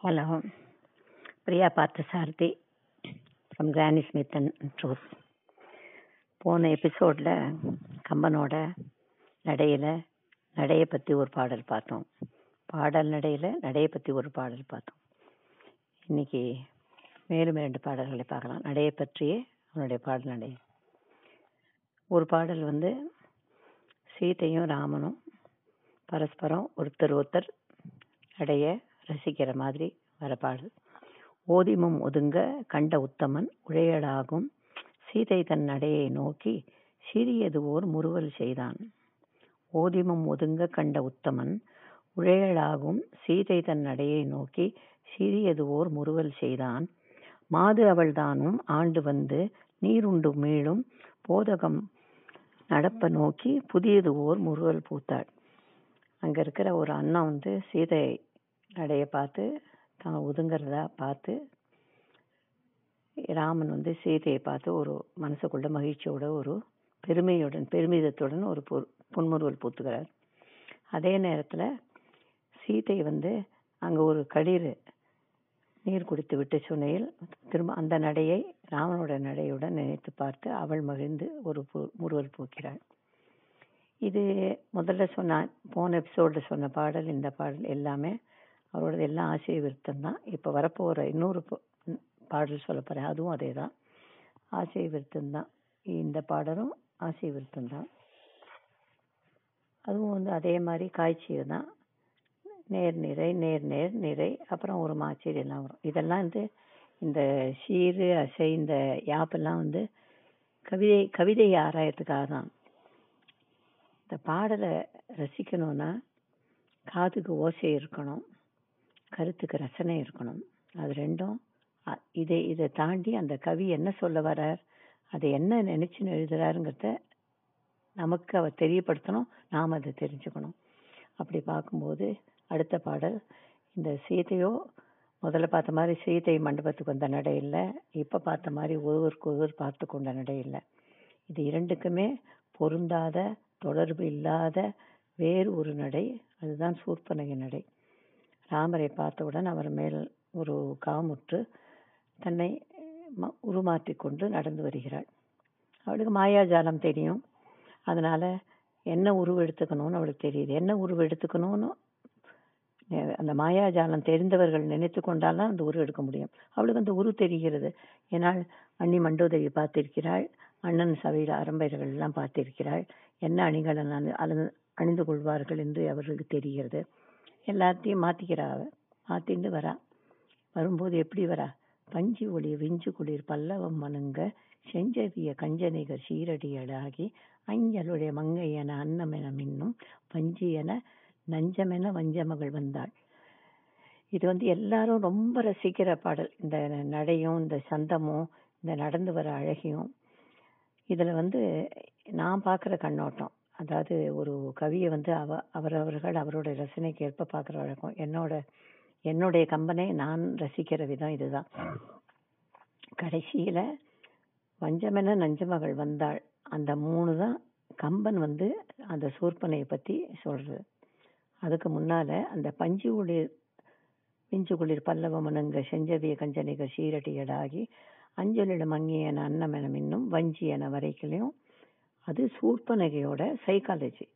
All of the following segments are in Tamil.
Hello Priya Partha Sarathi from Granny Smith and truth போன எபிசோடில் கம்பனோட நடையில் நடையை பற்றி ஒரு பாடல் பார்த்தோம். பாடல் நடையில் நடையை பற்றி ஒரு பாடல் பார்த்தோம். இன்னைக்கு மேலும் இரண்டு பாடல்களை பார்க்கலாம். நடையை பற்றியே அவனுடைய பாடல் நடை ஒரு பாடல் வந்து சீதையும் ராமனும் பரஸ்பரம் ஒருத்தர் ஒருத்தர் அடைய ரசிக்கிற மாதிரி வர பாடல். ஓதிமும் ஒதுங்க கண்ட உத்தமன் உழையலாகும். சீதை தன் நடையை நோக்கி சிறியது ஓர் முறுவல் செய்தான். ஓதிமும் ஒதுங்க கண்ட உத்தமன் உழையலாகும். சீதை தன் நடையை நோக்கி சிறியது ஓர் முறுவல் செய்தான். மாது அவள்தானும் ஆண்டு வந்து நீருண்டு மீளும் போதகம் நடப்பை நோக்கி புதியது ஓர் முறுவல் பூத்தாள். அங்கே இருக்கிற ஒரு அண்ணா வந்து சீதை நடைய பார்த்து தான் ஒதுங்கிறதா பார்த்து ராமன் வந்து சீதையை பார்த்து ஒரு மனசுக்குள்ள மகிழ்ச்சியோட ஒரு பெருமையுடன் பெருமிதத்துடன் ஒரு பொ- புன்முறுவல் பூத்துக்கிறார் அதே நேரத்தில் சீதை வந்து அங்கே ஒரு களிறு நீர் குடித்து விட்டு சுனையில் திரும்ப அந்த நடையை ராமனோட நடையுடன் நினைத்து பார்த்து அவள் மகிழ்ந்து ஒரு முருவல் பூக்கிறாள். இது முதல்ல சொன்ன போன எபிசோடில் சொன்ன பாடல் இந்த பாடல் எல்லாமே அவரோடது எல்லாம் ஆசிரிய விருத்தம் தான். இப்போ வரப்போகிற இன்னொரு பாடல் சொல்ல போகிறேன் அதுவும் அதே தான் ஆசிரிய விருத்தம் தான். இந்த பாடலும் ஆசிரிய விருத்தம் தான். அதுவும் வந்து அதே மாதிரி காய்ச்சியது தான் நேர் நிறை நேர் நேர் நிறை அப்புறம் ஒரு மாச்சீர் எல்லாம் வரும். இதெல்லாம் வந்து இந்த சீரு அசை இந்த யாப்பெல்லாம் வந்து கவிதை கவிதை ஆராயத்துக்காக தான். இந்த பாடலை ரசிக்கணும்னா காதுக்கு ஓசை இருக்கணும் கருத்துக்கு ரசனை இருக்கணும். அது ரெண்டும் அ- இதை இதை தாண்டி அந்த கவி என்ன சொல்ல வரார் அதை என்ன நினச்சின்னு எழுதுறாருங்கிறத நமக்கு அவர் தெரியப்படுத்தணும் நாம் அதை தெரிஞ்சுக்கணும். அப்படி பார்க்கும்போது அடுத்த பாடல். இந்த சீதையோ முதல்ல பார்த்த மாதிரி சீதை மண்டபத்துக்கு வந்த நடை இல்லை. இப்போ பார்த்த மாதிரி ஒருவருக்கு ஒருவர் பார்த்து கொண்ட நடை இல்லை. இது இரண்டுக்குமே பொருந்தாத தொடர்பு இல்லாத வேறு ஒரு நடை. அதுதான் சூர்பனக நடை. ராமரை பார்த்தவுடன் அவர் மேல் ஒரு காமுற்று தன்னை உருமாற்றி கொண்டு நடந்து வருகிறாள். அவளுக்கு மாயாஜாலம் தெரியும். அதனால் என்ன உருவெடுத்துக்கணும்னு அவளுக்கு தெரியுது. என்ன உருவெடுத்துக்கணும்னு அந்த மாயாஜாலம் தெரிந்தவர்கள் நினைத்து கொண்டால்தான் அந்த உரு எடுக்க முடியும். அவளுக்கு அந்த உரு தெரிகிறது. ஏனால் அண்ணி மண்டோதவி பார்த்திருக்கிறாள். அண்ணன் சபையில் அரம்பையர்கள் எல்லாம் பார்த்திருக்கிறாள். என்ன அணிகள் அணி- அணிந்து கொள்வார்கள் என்று அவர்களுக்கு தெரிகிறது. எல்லாத்தையும் மாற்றிக்கிறாள் அவ. மாத்திண்டு வரா. வரும்போது எப்படி வரா? பஞ்சு ஒளி விஞ்சு குளிர் பல்லவம் மனுங்க செஞ்சவிய கஞ்சனைகள் சீரடியடாகி அஞ்சலுடைய மங்கை என அன்னமென மின்னும் பஞ்சு நஞ்சமென வஞ்சமகள் வந்தாள். இது வந்து எல்லாரும் ரொம்ப ரசிக்கிற பாடல். இந்த நடையும் இந்த சந்தமும் இந்த நடந்து வர அழகியும். இதில் வந்து நான் பார்க்குற கண்ணோட்டம் அதாவது ஒரு கவியை வந்து அவ அவரவர்கள் அவரோட ரசனைக்கு ஏற்ப பார்க்குற வழக்கம். என்னோட என்னுடைய கம்பனை நான் ரசிக்கிற விதம் இதுதான். கடைசியில் வஞ்சமென நஞ்சமகள் வந்தாள். அந்த மூணு தான் கம்பன் வந்து அந்த சூர்பனையை பற்றி சொல்கிறது அதுக்கு முன்னால அந்த பஞ்சு குளிர் பிஞ்சு குளிர் பல்லவமனுங்க செஞ்சவிய கஞ்சனிக சீரடியடாகி அஞ்சலிடம் மங்கியன அன்னமென மின்னும் வஞ்சி என வரைக்கலையும் அது சூர்பனகையோட சைக்காலஜி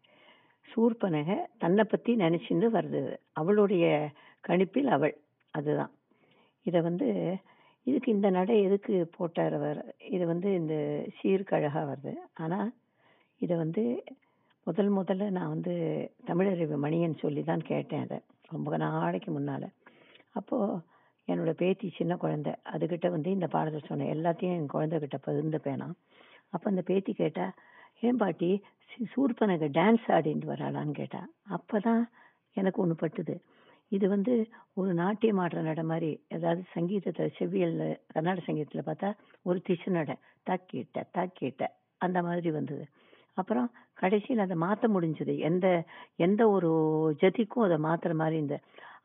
சூர்பனகை தன்னை பற்றி நினச்சின்னு வருது. அவளுடைய கணிப்பில் அவள். அதுதான். இதை வந்து இதுக்கு இந்த நடை எதுக்கு போட்டார் அவர்? இது வந்து இந்த சீர்கழகாக வருது. ஆனால் இதை வந்து முதல் முதல்ல நான் வந்து தமிழறிவு மணியன் சொல்லி தான் கேட்டேன் அதை. ரொம்ப நாளைக்கு முன்னால். அப்போது என்னோட பேத்தி சின்ன குழந்தை அதுக்கிட்ட வந்து இந்த பாடத்தை சொன்னேன். எல்லாத்தையும் என் குழந்தைகிட்ட பகிர்ந்துப்பேனா அப்போ அந்த பேத்தி கேட்டால் ஏன் பாட்டி சூர்பனக டான்ஸ் ஆடிட்டு வராளான்னு கேட்டா அப்பதான் எனக்கு ஒன்று பட்டுது. இது வந்து ஒரு நாட்டியம் ஆடுற நட மாதிரி ஏதாவது சங்கீதத்தில் செவ்வியலில் கர்நாடக சங்கீதத்தில் பார்த்தா ஒரு திசு நட தாக்கிட்ட தாக்கிட்ட அந்த மாதிரி வந்தது. அப்புறம் கடைசியில் அதை மாற்ற முடிஞ்சது. எந்த எந்த ஒரு ஜதிக்கும் அதை மாற்றுற மாதிரி இந்த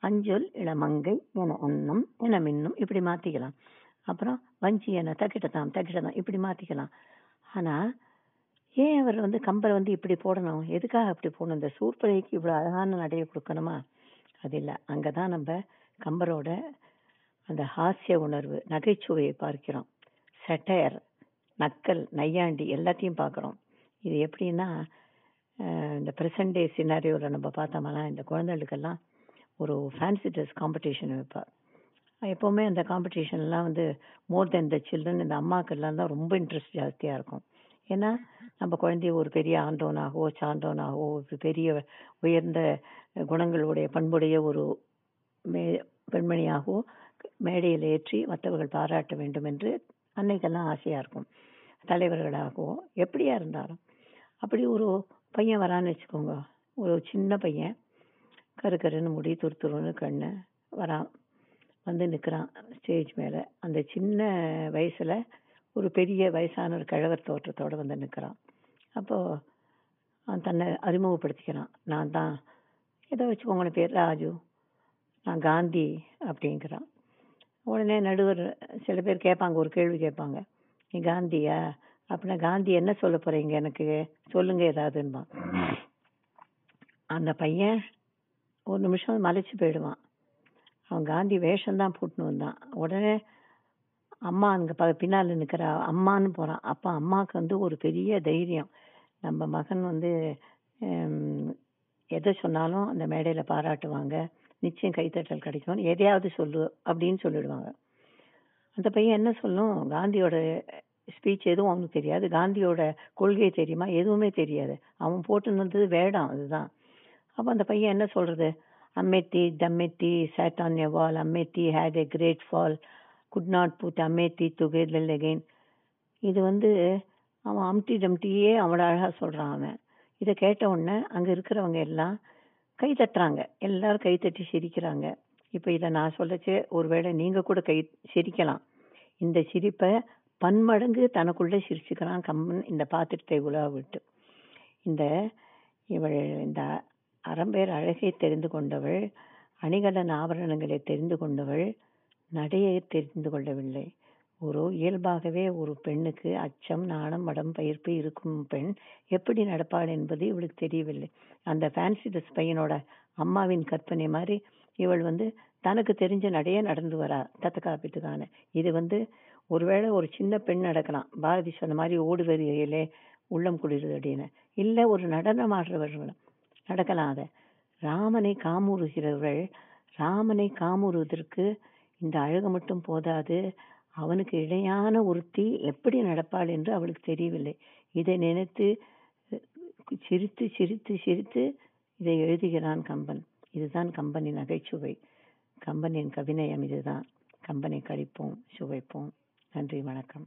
அஞ்சொல் இளமங்கை என அன்னம் என மின்னும் இப்படி மாற்றிக்கலாம் அப்புறம் வஞ்சி என தக்கிட்டதாம் தக்கிட்டதாம் இப்படி மாற்றிக்கலாம் ஆனால் ஏன் அவர் வந்து கம்பரை வந்து இப்படி போடணும்? எதுக்காக அப்படி போடணும்? இந்த சூர்பனைக்கு இவ்வளோ அழகான நடையை கொடுக்கணுமா? அது இல்லை. அங்கே தான் நம்ம கம்பரோட அந்த ஹாஸ்ய உணர்வு நகைச்சுவையை பார்க்கிறோம். செட்டையர் நக்கல் நையாண்டி எல்லாத்தையும் பார்க்குறோம். இது எப்படின்னா இந்த ப்ரெசன்ட் டே சினாரியோவில் நம்ம பார்த்தோம்னா இந்த குழந்தைகளுக்கெல்லாம் ஒரு ஃபேன்சி ட்ரெஸ் காம்படிஷன் வைப்பார் எப்போவுமே அந்த காம்படிஷன்லாம் வந்து மோர் தென் த சில்ட்ரன் இந்த அம்மாக்கெல்லாம் தான் ரொம்ப இன்ட்ரெஸ்ட் ஜாஸ்தியாக இருக்கும். ஏன்னா நம்ம குழந்தைய ஒரு பெரிய ஆண்டோனாகவோ சாண்டோனாகவோ ஒரு பெரிய உயர்ந்த குணங்களுடைய பண்புடைய ஒரு மே பெண்மணியாகவோ மேடையில் ஏற்றி மற்றவர்கள் பாராட்ட வேண்டும் என்று அன்னைக்கெல்லாம் ஆசையாக இருக்கும். தலைவர்களாகவோ எப்படியா இருந்தாலும். அப்படி ஒரு பையன் வரான்னு வச்சுக்கோங்க. ஒரு சின்ன பையன். கரு கருன்னு முடி துரு துருன்னு கண்ணு வரான் வந்து நிற்கிறான் ஸ்டேஜ் மேலே. அந்த சின்ன வயசில் ஒரு பெரிய வயசான ஒரு கிழவர் தோற்றத்தோடு வந்து நிற்கிறான் அப்போது அவன் தன்னை அறிமுகப்படுத்திக்கிறான். நான் தான் ஏதோ வச்சுக்கோங்க பேர் ராஜு. நான் காந்தி அப்படிங்கிறான். உடனே நடுவர் சில பேர் கேட்பாங்க ஒரு கேள்வி கேட்பாங்க. நீ காந்தியா? அப்படின்னா காந்தி என்ன சொல்ல போறீங்க எனக்கு? சொல்லுங்க ஏதாவதுன்பா அந்த பையன் ஒரு நிமிஷம் மலைச்சு போயிடுவான். அவன் காந்தி வேஷம் தான் வந்தான். உடனே அம்மா அங்கே ப- பின்னால் நிற்கிற அம்மான்னு போகிறான் அப்போ அம்மாவுக்கு வந்து ஒரு பெரிய தைரியம். நம்ம மகன் வந்து எதை சொன்னாலும் அந்த மேடையில் பாராட்டுவாங்க. நிச்சயம் கைத்தட்டல் கிடைக்கும் எதையாவது சொல்லு அப்படின்னு சொல்லிடுவாங்க. அந்த பையன் என்ன சொல்லும்? காந்தியோட ஸ்பீச் எதுவும் அவனுக்கு தெரியாது. காந்தியோட கொள்கை தெரியுமா? எதுவுமே தெரியாது. அவன் போட்டுன்னு வந்தது வேடம் அதுதான். அப்போ அந்த பையன் என்ன சொல்கிறது Humpty Dumpty sat on on a had Humpty great fall could not put not put Humpty இது வந்து அவன் அம்டி டம்டியே அவனோட அழகாக சொல்கிறான் அவன். இதை கேட்ட உடனே அங்கே இருக்கிறவங்க எல்லாம் கை தட்டுறாங்க. எல்லாரும் கை தட்டி சிரிக்கிறாங்க. இப்போ இதை நான் சொல்லச்சே. ஒருவேளை நீங்கள் கூட கை சிரிக்கலாம். இந்த சிரிப்பை பன்மடங்கு தனக்குள்ளே சிரிச்சுக்கிறான் கம்மன் இந்த பாத்திரத்தை உலா விட்டு இந்த இவள் இந்த அறம்பேர் அழகை தெரிந்து கொண்டவள் அணிகலன் ஆபரணங்களை தெரிந்து கொண்டவள் நடையை தெரிந்து கொள்ளவில்லை. ஒரு இயல்பாகவே ஒரு பெண்ணுக்கு அச்சம் நாணம் மடம் பயிர்ப்பு இருக்கும் பெண் எப்படி நடப்பாள் என்பது இவளுக்கு தெரியவில்லை. அந்த ஃபேன்சி ட்ரெஸ் பையனோட அம்மாவின் கற்பனை மாதிரி இவள் வந்து தனக்கு தெரிஞ்ச நடையே நடந்து வரா தத்த காப்பீட்டுக்கான இது வந்து ஒருவேளை ஒரு சின்ன பெண் நடக்கலாம். பாரதி சொன்ன மாதிரி ஓடுவரியிலே உள்ளம் குளிருது அப்படின்னு. இல்லை ஒரு நடனம் ஆடுறவர்கள் நடக்கலாம் அதை. ராமனை காமுறுகிறவர்கள் ராமனை காமுறுவதற்கு இந்த அழகு மட்டும் போதாது. அவனுக்கு இணையான ஒருத்தி எப்படி நடப்பாள் என்று அவளுக்கு தெரியவில்லை. இதை நினைத்து சிரித்து சிரித்து சிரித்து இதை எழுதுகிறான் கம்பன். இதுதான் கம்பனின் நகைச்சுவை. கம்பனின் கவிநயம் இதுதான். கம்பனை கழிப்போம் சுவைப்போம். நன்றி வணக்கம்